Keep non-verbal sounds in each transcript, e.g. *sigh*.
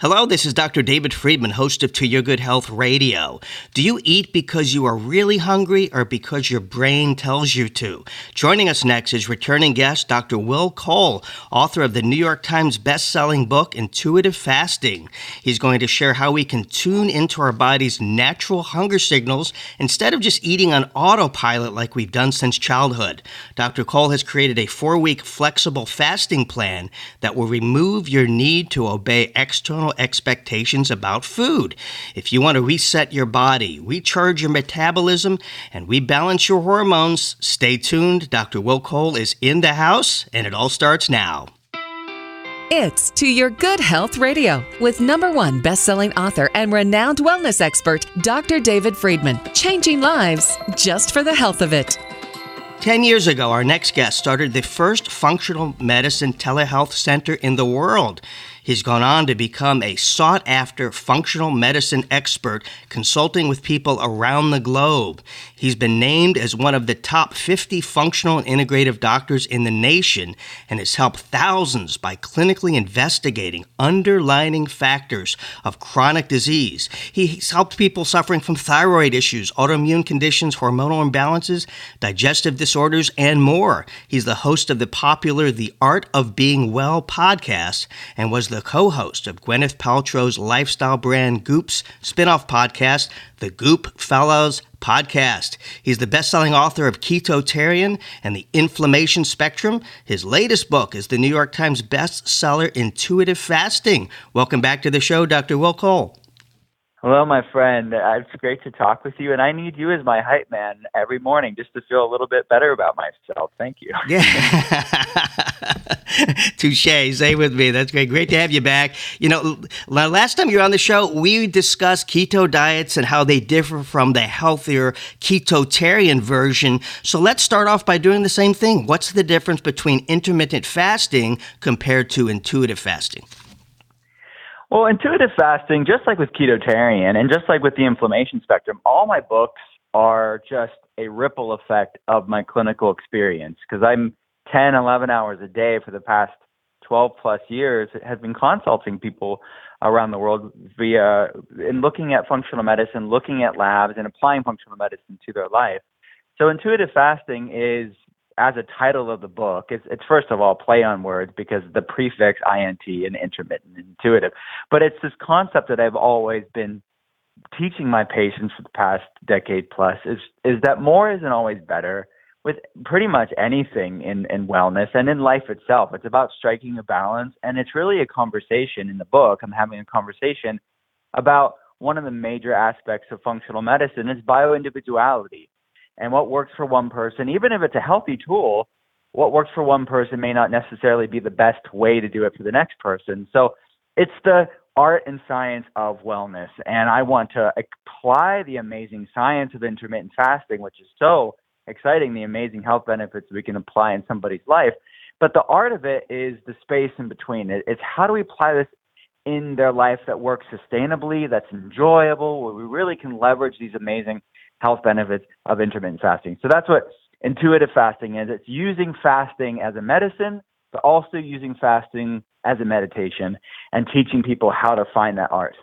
Hello, this is Dr. David Friedman, host of To Your Good Health Radio. Do you eat because you are really hungry or because your brain tells you to? Joining us next is returning guest Dr. Will Cole, author of the New York Times best-selling book Intuitive Fasting. He's going to share how we can tune into our body's natural hunger signals instead of just eating on autopilot like we've done since childhood. Dr. Cole has created a 4-week flexible fasting plan that will remove your need to obey external expectations about food. If you want to reset your body, recharge your metabolism, and rebalance your hormones, stay tuned. Dr. Will Cole is in the house, and it all starts now. It's To Your Good Health Radio with number one best-selling author and renowned wellness expert, Dr. David Friedman. Changing lives just for the health of it. 10 years ago, our next guest started the first functional medicine telehealth center in the world. He's gone on to become a sought after functional medicine expert, consulting with people around the globe. He's been named as one of the top 50 functional and integrative doctors in the nation and has helped thousands by clinically investigating underlying factors of chronic disease. He's helped people suffering from thyroid issues, autoimmune conditions, hormonal imbalances, digestive disorders, and more. He's the host of the popular The Art of Being Well podcast and was the the co host of Gwyneth Paltrow's lifestyle brand Goop's spin off podcast, the Goopfellas Podcast. He's the best selling author of Ketotarian and the Inflammation Spectrum. His latest book is the New York Times bestseller Intuitive Fasting. Welcome back to the show, Dr. Will Cole. Hello, my friend. Uh, it's great to talk with you, and I need you as my hype man every morning just to feel a little bit better about myself. Thank you. *laughs* Yeah. *laughs* Touche. Say with me. That's great. Great to have you back. You know, last time you were on the show, we discussed keto diets and how they differ from the healthier ketotarian version. So let's start off by doing the same thing. What's the difference between intermittent fasting compared to intuitive fasting? Well, intuitive fasting, just like with ketotarian and just like with the inflammation spectrum, all my books are just a ripple effect of my clinical experience because I'm 10, 11 hours a day for the past 12 plus years have been consulting people around the world via in looking at functional medicine, looking at labs and applying functional medicine to their life. So intuitive fasting is as a title of the book, it's, it's first of all play on words because the prefix int and intermittent and intuitive. But it's this concept that I've always been teaching my patients for the past decade plus is is that more isn't always better with pretty much anything in, in wellness and in life itself. It's about striking a balance and it's really a conversation in the book. I'm having a conversation about one of the major aspects of functional medicine is bioindividuality and what works for one person, even if it's a healthy tool, what works for one person may not necessarily be the best way to do it for the next person. So it's the art and science of wellness. And I want to apply the amazing science of intermittent fasting, which is so exciting, the amazing health benefits we can apply in somebody's life. But the art of it is the space in between. It's how do we apply this in their life that works sustainably, that's enjoyable, where we really can leverage these amazing health benefits of intermittent fasting. So that's what intuitive fasting is. It's using fasting as a medicine, but also using fasting as a meditation and teaching people how to find that art.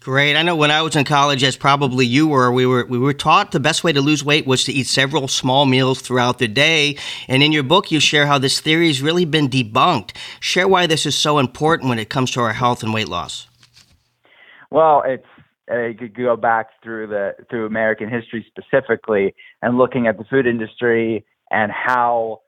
Great. I know when I was in college, as probably you were, we were we were taught the best way to lose weight was to eat several small meals throughout the day. And in your book, you share how this theory has really been debunked. Share why this is so important when it comes to our health and weight loss. Well, it's uh, you could go back through the through American history specifically and looking at the food industry and how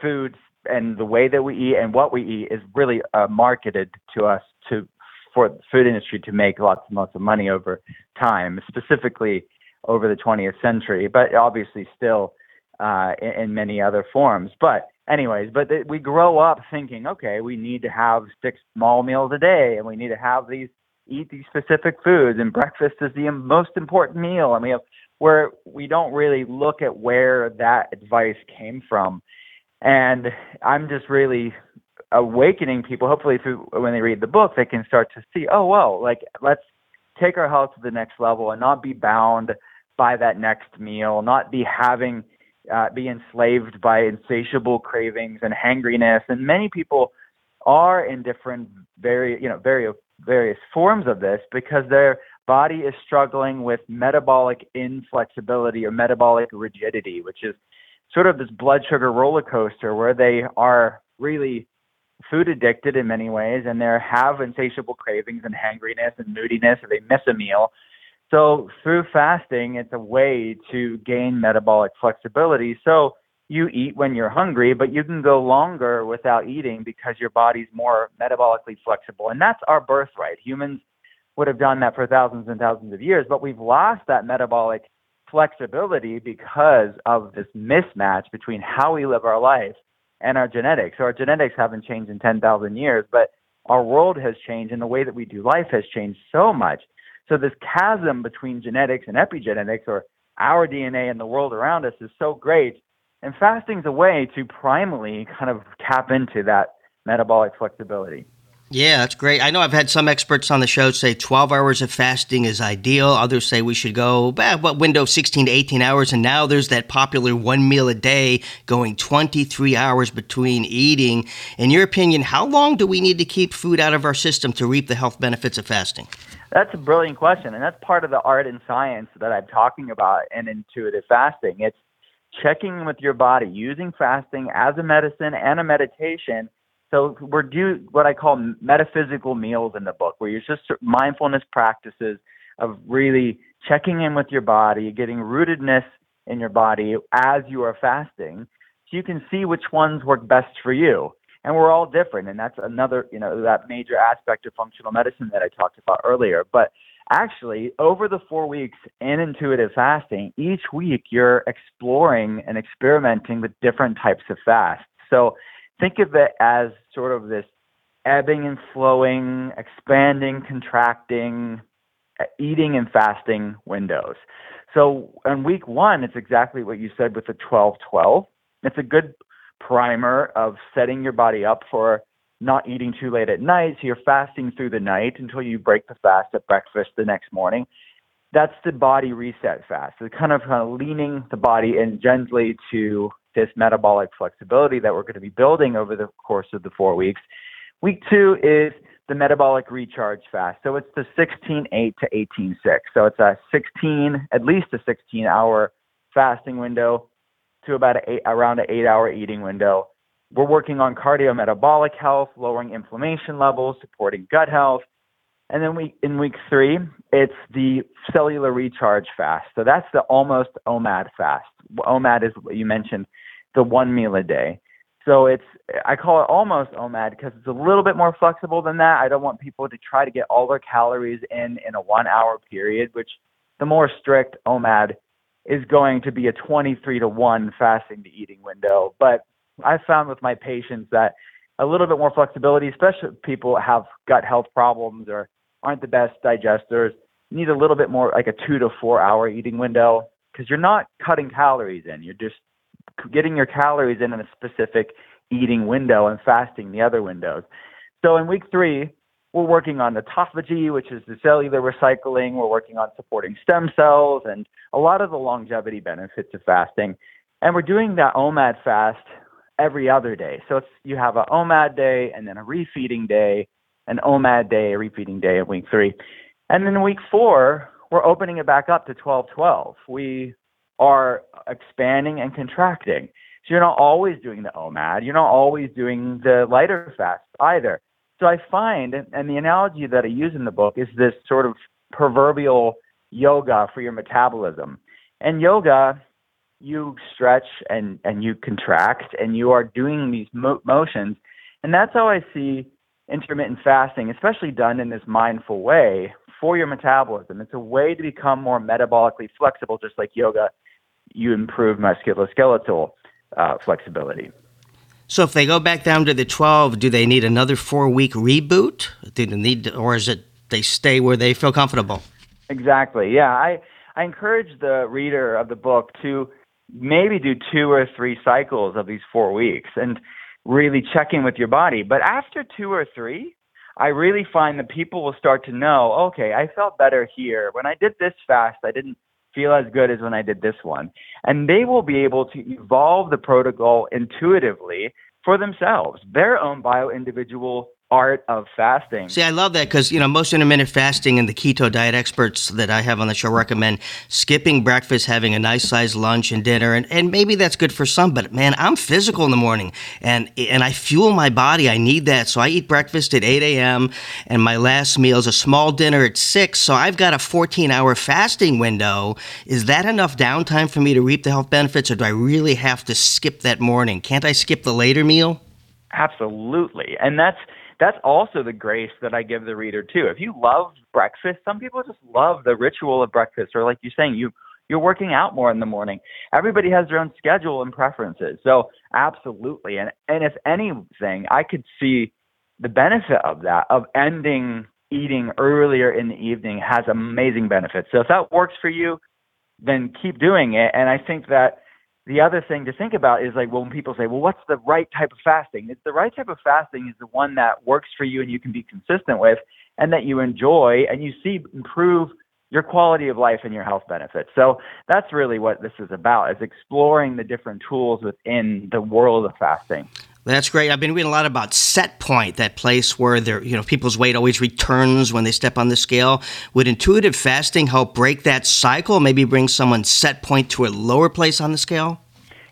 food and the way that we eat and what we eat is really uh, marketed to us to for the food industry to make lots and lots of money over time, specifically over the 20th century, but obviously still uh, in, in many other forms. But anyways, but th- we grow up thinking, okay, we need to have six small meals a day, and we need to have these eat these specific foods, and breakfast is the most important meal. And we have where we don't really look at where that advice came from. And I'm just really awakening people. Hopefully, through when they read the book, they can start to see, oh well, like let's take our health to the next level and not be bound by that next meal, not be having uh, be enslaved by insatiable cravings and hangriness. And many people are in different very you know very various forms of this because their body is struggling with metabolic inflexibility or metabolic rigidity, which is sort of this blood sugar roller coaster where they are really food addicted in many ways and they have insatiable cravings and hangriness and moodiness or they miss a meal. So through fasting, it's a way to gain metabolic flexibility. So you eat when you're hungry, but you can go longer without eating because your body's more metabolically flexible. And that's our birthright. Humans would have done that for thousands and thousands of years, but we've lost that metabolic flexibility because of this mismatch between how we live our life and our genetics. So our genetics haven't changed in 10,000 years, but our world has changed and the way that we do life has changed so much. So this chasm between genetics and epigenetics or our DNA and the world around us is so great. And fasting's a way to primally kind of tap into that metabolic flexibility. Yeah, that's great. I know I've had some experts on the show say 12 hours of fasting is ideal. Others say we should go, eh, what window, 16 to 18 hours. And now there's that popular one meal a day going 23 hours between eating. In your opinion, how long do we need to keep food out of our system to reap the health benefits of fasting? That's a brilliant question. And that's part of the art and science that I'm talking about in intuitive fasting. It's checking in with your body, using fasting as a medicine and a meditation so we're do what I call metaphysical meals in the book, where you're just mindfulness practices of really checking in with your body, getting rootedness in your body as you are fasting, so you can see which ones work best for you. And we're all different, and that's another, you know, that major aspect of functional medicine that I talked about earlier. But actually, over the four weeks in intuitive fasting, each week you're exploring and experimenting with different types of fasts. So think of it as sort of this ebbing and flowing, expanding, contracting, eating and fasting windows. So in week one, it's exactly what you said with the 12 12. It's a good primer of setting your body up for not eating too late at night. So you're fasting through the night until you break the fast at breakfast the next morning. That's the body reset fast. It's kind of kind of leaning the body in gently to this metabolic flexibility that we're going to be building over the course of the four weeks. Week two is the metabolic recharge fast. So it's the 16-8 to 18-6. So it's a 16, at least a 16 hour fasting window to about eight, around an eight hour eating window. We're working on cardiometabolic health, lowering inflammation levels, supporting gut health. And then we, in week three, it's the cellular recharge fast. So that's the almost OMAD fast. OMAD is what you mentioned the one meal a day. So it's I call it almost OMAD because it's a little bit more flexible than that. I don't want people to try to get all their calories in in a one hour period, which the more strict OMAD is going to be a 23 to 1 fasting to eating window. But I've found with my patients that a little bit more flexibility, especially if people have gut health problems or aren't the best digesters, need a little bit more like a two to four hour eating window because you're not cutting calories in. You're just getting your calories in in a specific eating window and fasting the other windows. So in week three, we're working on autophagy, which is the cellular recycling. We're working on supporting stem cells and a lot of the longevity benefits of fasting. And we're doing that OMAD fast every other day. So it's you have a OMAD day and then a refeeding day, an OMAD day, a refeeding day in week three. And then week four, we're opening it back up to 12 12. We are expanding and contracting. So you're not always doing the OMAD. You're not always doing the lighter fast either. So I find, and the analogy that I use in the book is this sort of proverbial yoga for your metabolism. And yoga, you stretch and, and you contract and you are doing these mo- motions. And that's how I see intermittent fasting, especially done in this mindful way for your metabolism. It's a way to become more metabolically flexible, just like yoga you improve musculoskeletal uh, flexibility. So if they go back down to the 12, do they need another four week reboot? Do they need, or is it they stay where they feel comfortable? Exactly. Yeah, I I encourage the reader of the book to maybe do two or three cycles of these four weeks and really check in with your body. But after two or three, I really find that people will start to know, okay, I felt better here. When I did this fast, I didn't feel as good as when I did this one. And they will be able to evolve the protocol intuitively for themselves, their own bio individual art of fasting. See, I love that because you know most intermittent fasting and the keto diet experts that I have on the show recommend skipping breakfast, having a nice sized lunch and dinner, and, and maybe that's good for some. But man, I'm physical in the morning, and and I fuel my body. I need that, so I eat breakfast at 8 a.m. and my last meal is a small dinner at six. So I've got a 14 hour fasting window. Is that enough downtime for me to reap the health benefits, or do I really have to skip that morning? Can't I skip the later meal? Absolutely, and that's that's also the grace that I give the reader too. If you love breakfast, some people just love the ritual of breakfast, or like you're saying, you you're working out more in the morning. Everybody has their own schedule and preferences. So absolutely. And and if anything, I could see the benefit of that, of ending eating earlier in the evening has amazing benefits. So if that works for you, then keep doing it. And I think that the other thing to think about is like when people say, well, what's the right type of fasting? It's the right type of fasting is the one that works for you and you can be consistent with and that you enjoy and you see improve your quality of life and your health benefits. So that's really what this is about is exploring the different tools within the world of fasting. That's great. I've been reading a lot about set point, that place where their you know people's weight always returns when they step on the scale. Would intuitive fasting help break that cycle? Maybe bring someone's set point to a lower place on the scale?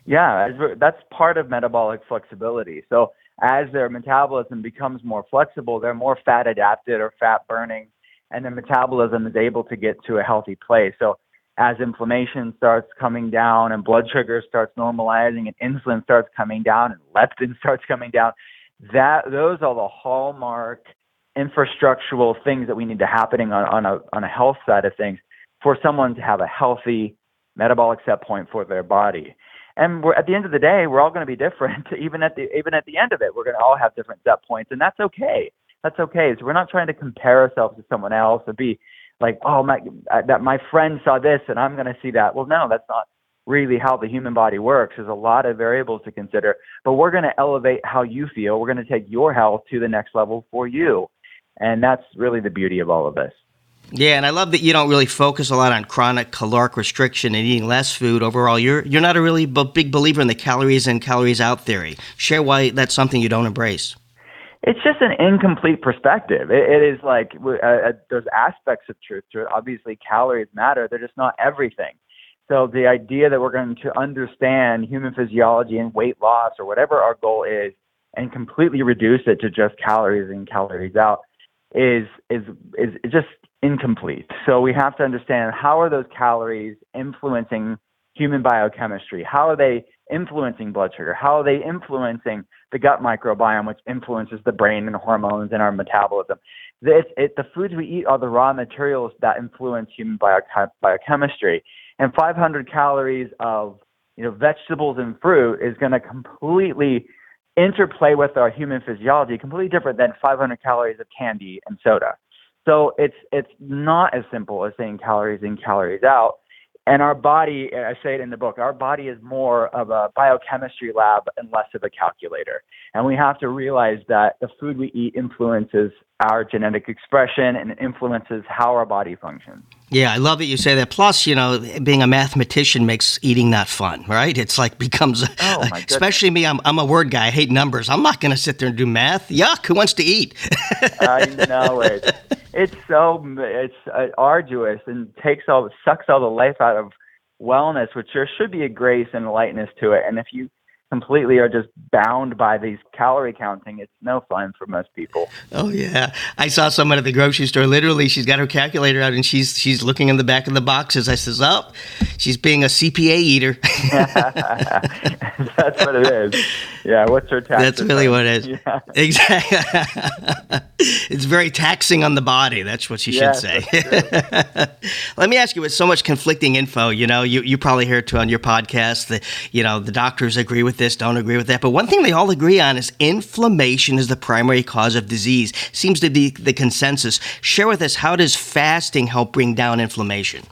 Yeah, that's part of metabolic flexibility. So as their metabolism becomes more flexible, they're more fat adapted or fat burning, and their metabolism is able to get to a healthy place. So as inflammation starts coming down and blood sugar starts normalizing and insulin starts coming down and leptin *laughs* starts coming down, that those are the hallmark infrastructural things that we need to happening on, on a on a health side of things for someone to have a healthy metabolic set point for their body. And we're at the end of the day, we're all going to be different. *laughs* Even at the even at the end of it, we're going to all have different set points, and that's okay. That's okay. So we're not trying to compare ourselves to someone else or be like, oh my, uh, that my friend saw this and I'm going to see that. Well, no, that's not really how the human body works. There's a lot of variables to consider, but we're going to elevate how you feel. We're going to take your health to the next level for you. And that's really the beauty of all of this. Yeah, and I love that you don't really focus a lot on chronic caloric restriction and eating less food. Overall, you're you're not a really b- big believer in the calories in, calories out theory. Share why that's something you don't embrace it's just an incomplete perspective. it, it is like uh, uh, there's aspects of truth to it. Obviously, calories matter; they're just not everything. So the idea that we're going to understand human physiology and weight loss or whatever our goal is, and completely reduce it to just calories in, calories out, is is is just incomplete. So we have to understand how are those calories influencing human biochemistry? How are they influencing blood sugar? How are they influencing the gut microbiome, which influences the brain and hormones and our metabolism? It, it, the foods we eat are the raw materials that influence human biochem- biochemistry. And 500 calories of you know vegetables and fruit is going to completely interplay with our human physiology, completely different than 500 calories of candy and soda. So it's it's not as simple as saying calories in, calories out. And our body, I say it in the book, our body is more of a biochemistry lab and less of a calculator. And we have to realize that the food we eat influences our genetic expression and influences how our body functions. Yeah, I love that you say that. Plus, you know, being a mathematician makes eating not fun, right? It's like *laughs* becomes, oh, especially me. I'm, I'm a word guy. I hate numbers. I'm not going to sit there and do math. Yuck! Who wants to eat? *laughs* I know it. It's so it's uh, arduous and takes all sucks all the life out of wellness, which there should be a grace and lightness to it. And if you completely are just bound by these calorie counting, it's no fun for most people. Oh yeah, I saw someone at the grocery store. Literally, she's got her calculator out and she's she's looking in the back of the boxes. I says, "Oh, she's being a CPA eater." *laughs* That's what it is. Yeah, what's her tax? That's really what it is. Yeah. *laughs* Exactly. *laughs* it's very taxing on the body. That's what she yes, should say. Let me ask you, with so much conflicting info, you know, you you probably hear it too on your podcast. that you know the doctors agree with this, don't agree with that, but one thing they all agree on is inflammation is the primary cause of disease. Seems to be the consensus. Share with us how does fasting help bring down inflammation?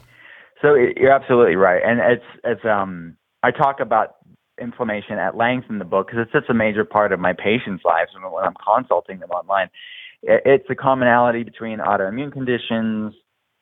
So you're absolutely right, and it's it's um I talk about inflammation at length in the book because it's such a major part of my patients' lives when I'm consulting them online. It's a commonality between autoimmune conditions,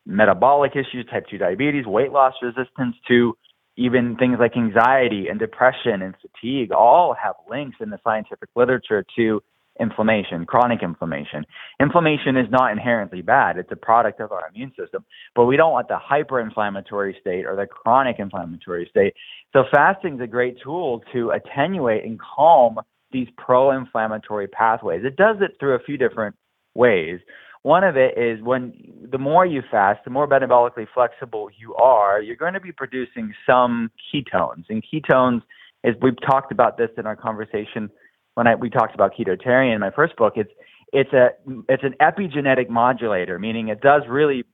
metabolic issues, type 2 diabetes, weight loss resistance to even things like anxiety and depression and fatigue all have links in the scientific literature to inflammation, chronic inflammation. Inflammation is not inherently bad. It's a product of our immune system, but we don't want the hyperinflammatory state or the chronic inflammatory state. So fasting is a great tool to attenuate and calm these pro-inflammatory pathways. It does it through a few different ways. One of it is when the more you fast, the more metabolically flexible you are, you're going to be producing some ketones. And ketones is we've talked about this in our conversation when I, we talked about ketotarian in my first book. It's it's a it's an epigenetic modulator, meaning it does really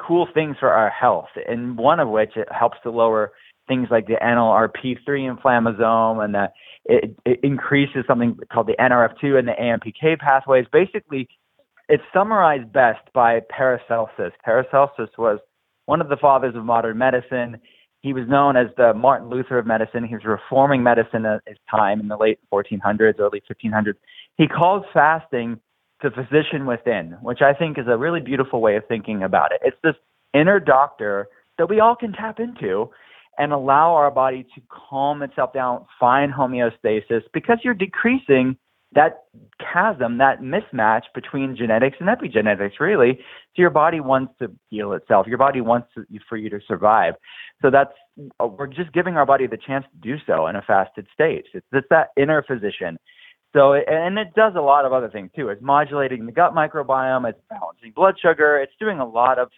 cool things for our health, and one of which it helps to lower things like the NLRP3 inflammasome, and that it, it increases something called the NRF2 and the AMPK pathways. Basically, it's summarized best by Paracelsus. Paracelsus was one of the fathers of modern medicine. He was known as the Martin Luther of medicine. He was reforming medicine at his time in the late 1400s, early 1500s. He called fasting the physician within, which I think is a really beautiful way of thinking about it. It's this inner doctor that we all can tap into and allow our body to calm itself down, find homeostasis, because you're decreasing that chasm, that mismatch between genetics and epigenetics, really. So your body wants to heal itself. Your body wants to, for you to survive. So that's we're just giving our body the chance to do so in a fasted state. It's, it's that inner physician. So and it does a lot of other things too. It's modulating the gut microbiome. It's balancing blood sugar. It's doing a lot of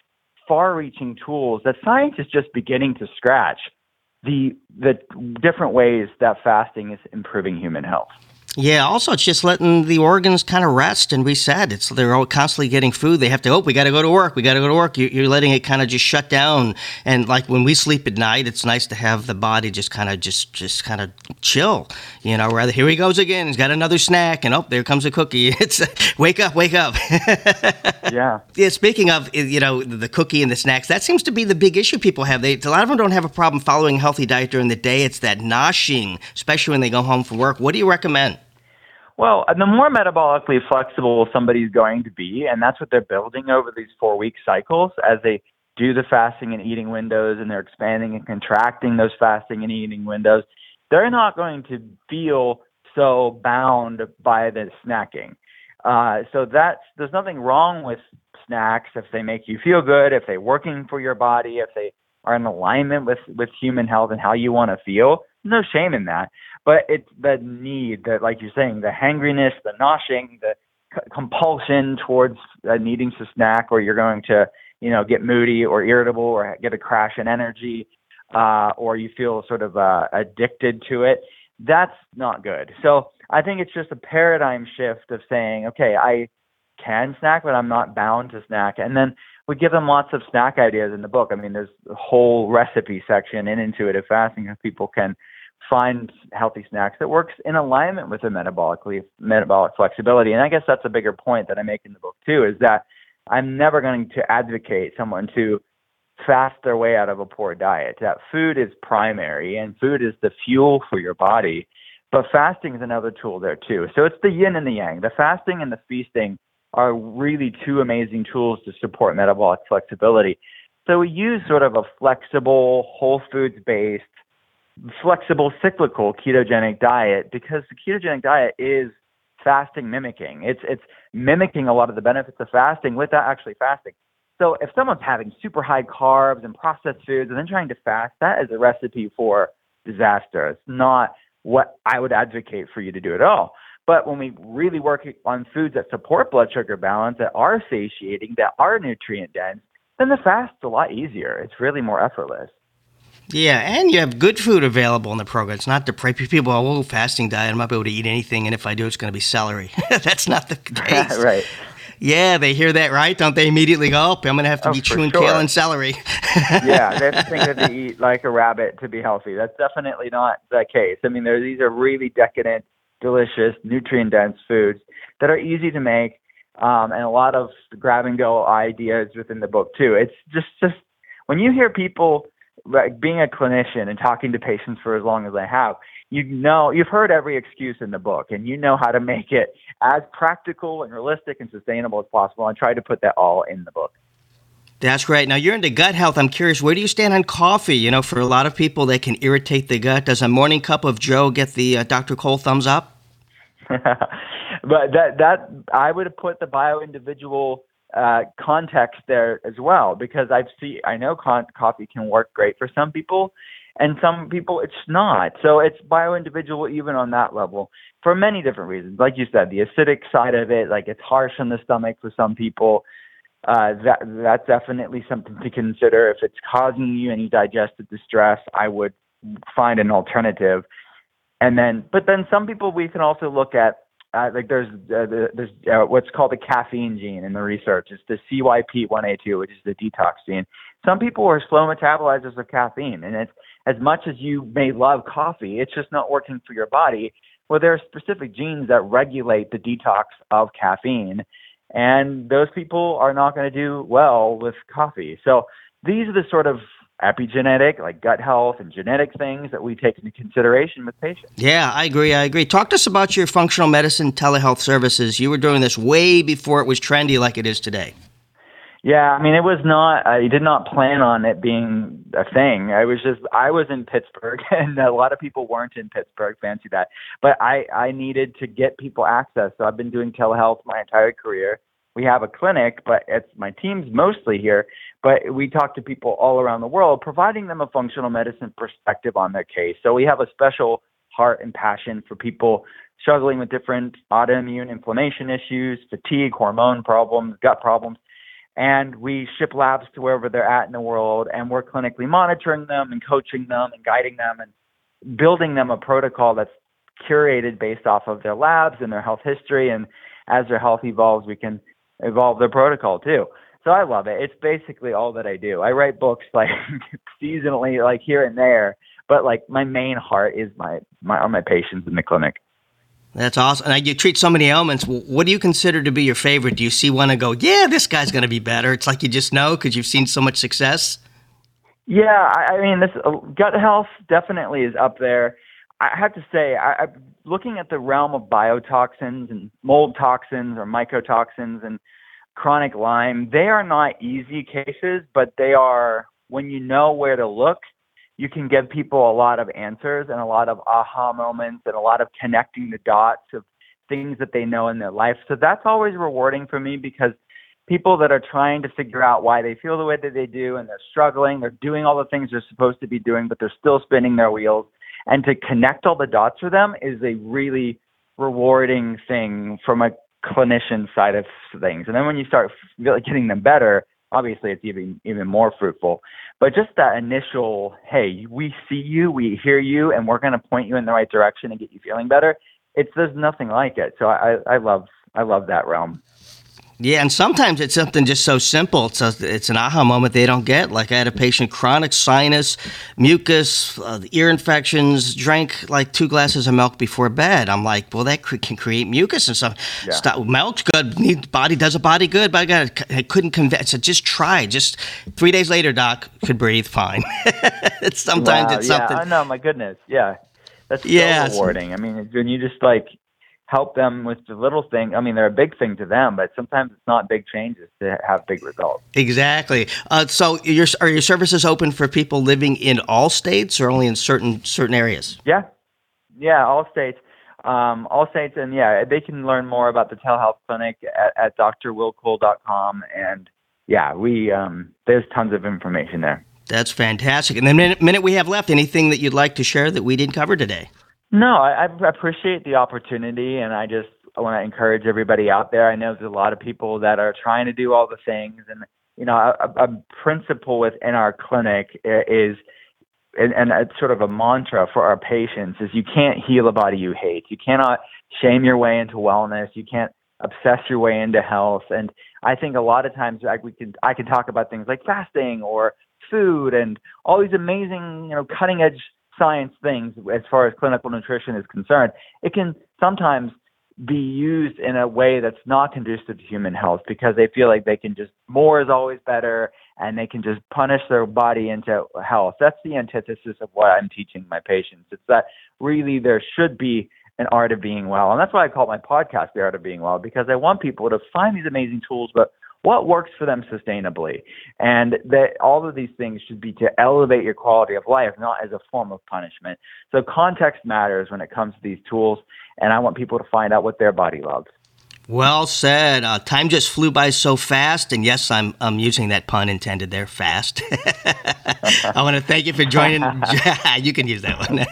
far-reaching tools that science is just beginning to scratch the the different ways that fasting is improving human health. Yeah. Also, it's just letting the organs kind of rest and reset. It's they're all constantly getting food. They have to. Oh, we got to go to work. We got to go to work. You're letting it kind of just shut down. And like when we sleep at night, it's nice to have the body just kind of just just kind of chill. You know, rather here he goes again. He's got another snack, and oh, there comes a cookie. *laughs* It's wake up, wake up. *laughs* yeah. Yeah. Speaking of eh, you know the cookie and the snacks, that seems to be the big issue people have. They a lot of them don't have a problem following a healthy diet during the day. It's that noshing, especially when they go home from work. What do you recommend? Well, the more metabolically flexible somebody's going to be, and that's what they're building over these four week cycles as they do the fasting and eating windows and they're expanding and contracting those fasting and eating windows, they're not going to feel so bound by the snacking. Uh, so that's there's nothing wrong with snacks if they make you feel good, if they're working for your body, if they are in alignment with with human health and how you want to feel. No shame in that but it's the need that, like you're saying, the hangriness, the noshing, the c- compulsion towards uh, needing to snack, or you're going to, you know, get moody or irritable, or get a crash in energy, uh, or you feel sort of uh, addicted to it. That's not good. So I think it's just a paradigm shift of saying, okay, I can snack, but I'm not bound to snack, and then we give them lots of snack ideas in the book. I mean, there's a whole recipe section in intuitive fasting that people can find healthy snacks that works in alignment with the metabolically metabolic flexibility. And I guess that's a bigger point that I make in the book too, is that I'm never going to advocate someone to fast their way out of a poor diet. That food is primary and food is the fuel for your body. But fasting is another tool there too. So it's the yin and the yang. The fasting and the feasting are really two amazing tools to support metabolic flexibility. So we use sort of a flexible, whole foods based flexible cyclical ketogenic diet because the ketogenic diet is fasting mimicking. It's it's mimicking a lot of the benefits of fasting without actually fasting. So if someone's having super high carbs and processed foods and then trying to fast, that is a recipe for disaster. It's not what I would advocate for you to do at all. But when we really work on foods that support blood sugar balance, that are satiating, that are nutrient dense, then the fast's a lot easier. It's really more effortless. Yeah, and you have good food available in the program. It's not deprived. People, oh, fasting diet, I'm not able to eat anything, and if I do, it's going to be celery. *laughs* That's not the *laughs* case. right. Yeah, they hear that, right? Don't they immediately go, oh, I'm going to have to oh, be chewing sure. kale and celery. *laughs* yeah, they have to think that they eat like a rabbit to be healthy. That's definitely not the case. I mean, these are really decadent, delicious, nutrient dense foods that are easy to make, um, and a lot of grab and go ideas within the book, too. It's just, just when you hear people like being a clinician and talking to patients for as long as I have, you know you've heard every excuse in the book and you know how to make it as practical and realistic and sustainable as possible and try to put that all in the book. That's great. Now you're into gut health. I'm curious, where do you stand on coffee? You know, for a lot of people, they can irritate the gut. Does a morning cup of Joe get the uh, Dr. Cole thumbs up? *laughs* but that that I would have put the bio individual uh, context there as well because I've see I know con- coffee can work great for some people, and some people it's not. So it's bio individual even on that level for many different reasons. Like you said, the acidic side of it, like it's harsh on the stomach for some people. Uh, that that's definitely something to consider. If it's causing you any digestive distress, I would find an alternative. And then, but then some people we can also look at uh, like there's uh, there's uh, what's called the caffeine gene in the research. It's the CYP1A2, which is the detox gene. Some people are slow metabolizers of caffeine, and it's as much as you may love coffee, it's just not working for your body. Well, there are specific genes that regulate the detox of caffeine, and those people are not going to do well with coffee. So these are the sort of epigenetic, like gut health and genetic things that we take into consideration with patients. Yeah, I agree. I agree. Talk to us about your functional medicine telehealth services. You were doing this way before it was trendy like it is today. Yeah, I mean, it was not. I did not plan on it being a thing. I was just. I was in Pittsburgh, *laughs* and a lot of people weren't in Pittsburgh. Fancy that. But I I needed to get people access, so I've been doing telehealth my entire career we have a clinic, but it's my team's mostly here. But we talk to people all around the world, providing them a functional medicine perspective on their case. So we have a special heart and passion for people struggling with different autoimmune inflammation issues, fatigue, hormone problems, gut problems. And we ship labs to wherever they're at in the world, and we're clinically monitoring them and coaching them and guiding them and building them a protocol that's curated based off of their labs and their health history. And as their health evolves, we can evolve their protocol too. So I love it. It's basically all that I do. I write books *laughs* like seasonally, like here and there, but like my main heart is my my are my patients in the clinic. That's awesome. And you treat so many ailments. What do you consider to be your favorite? Do you see one and go, "Yeah, this guy's going to be better"? It's like you just know because you've seen so much success. Yeah, I, I mean, this uh, gut health definitely is up there. I have to say, I, I'm looking at the realm of biotoxins and mold toxins or mycotoxins and chronic Lyme. They are not easy cases, but they are, when you know where to look, you can give people a lot of answers and a lot of aha moments and a lot of connecting the dots of things that they know in their life. So that's always rewarding for me because people that are trying to figure out why they feel the way that they do and they're struggling, they're doing all the things they're supposed to be doing, but they're still spinning their wheels and to connect all the dots for them is a really rewarding thing from a clinician side of things. And then when you start really getting them better, obviously it's even even more fruitful. But just that initial, hey, we see you, we hear you, and we're going to point you in the right direction and get you feeling better. It's there's nothing like it. So I I love I love that realm. Yeah, and sometimes it's something just so simple. It's a, it's an aha moment they don't get. Like I had a patient, chronic sinus, mucus, uh, ear infections, drank like two glasses of milk before bed. I'm like, well, that can create mucus and stuff. Yeah. Stop, milk's good. Need, body does a body good, but I, got, I couldn't convince. So just try. Just three days later, doc could breathe fine. *laughs* sometimes wow, it's something. Yeah, no, my goodness. Yeah, that's so yeah, rewarding. I mean, when you just like help them with the little thing. I mean, they're a big thing to them, but sometimes it's not big changes to have big results. Exactly. Uh, so, your, are your services open for people living in all states or only in certain certain areas? Yeah, yeah, all states. Um, all states, and yeah, they can learn more about the telehealth clinic at, at drwillcole.com. And yeah, we um, there's tons of information there. That's fantastic. And the minute, minute we have left, anything that you'd like to share that we didn't cover today? No, I, I appreciate the opportunity, and I just I want to encourage everybody out there. I know there's a lot of people that are trying to do all the things, and you know, a, a principle within our clinic is, and, and it's sort of a mantra for our patients is you can't heal a body you hate. You cannot shame your way into wellness. You can't obsess your way into health. And I think a lot of times I, we can I can talk about things like fasting or food and all these amazing, you know, cutting edge science things as far as clinical nutrition is concerned, it can sometimes be used in a way that's not conducive to human health because they feel like they can just more is always better and they can just punish their body into health. That's the antithesis of what I'm teaching my patients. It's that really there should be an art of being well. And that's why I call my podcast The Art of Being Well, because I want people to find these amazing tools, but what works for them sustainably. And that all of these things should be to elevate your quality of life, not as a form of punishment. So context matters when it comes to these tools, and I want people to find out what their body loves. Well said. Uh, time just flew by so fast, and yes, I'm I'm using that pun intended there, fast. *laughs* I want to thank you for joining. *laughs* *laughs* you can use that one.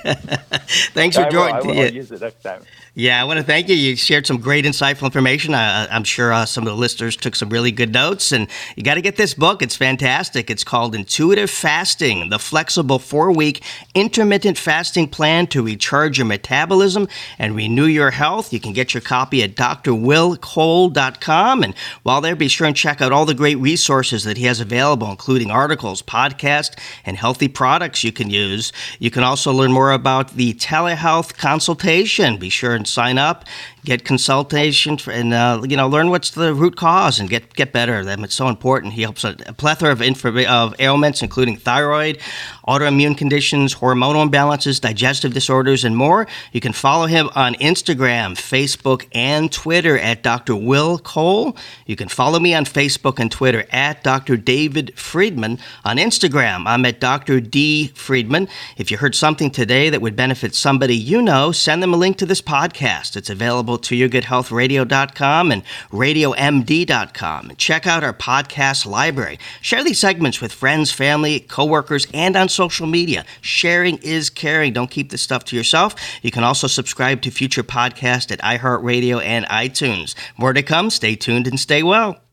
Thanks for joining. I will, I will use it next time. Yeah, I want to thank you. You shared some great, insightful information. I, am sure uh, some of the listeners took some really good notes. And you got to get this book. It's fantastic. It's called Intuitive Fasting The Flexible Four Week Intermittent Fasting Plan to Recharge Your Metabolism and Renew Your Health. You can get your copy at drwillcole.com. And while there, be sure and check out all the great resources that he has available, including articles, podcasts, and healthy products you can use. You can also learn more about the telehealth consultation. Be sure and sign up get consultation and uh, you know learn what's the root cause and get get better. Them it's so important. He helps a, a plethora of of ailments, including thyroid, autoimmune conditions, hormonal imbalances, digestive disorders, and more. You can follow him on Instagram, Facebook, and Twitter at Dr. Will Cole. You can follow me on Facebook and Twitter at Dr. David Friedman. On Instagram, I'm at Dr. D Friedman. If you heard something today that would benefit somebody you know, send them a link to this podcast. It's available to yourgoodhealthradio.com and radiomd.com. Check out our podcast library. Share these segments with friends, family, coworkers, and on social media. Sharing is caring. Don't keep this stuff to yourself. You can also subscribe to future podcasts at iHeartRadio and iTunes. More to come. Stay tuned and stay well.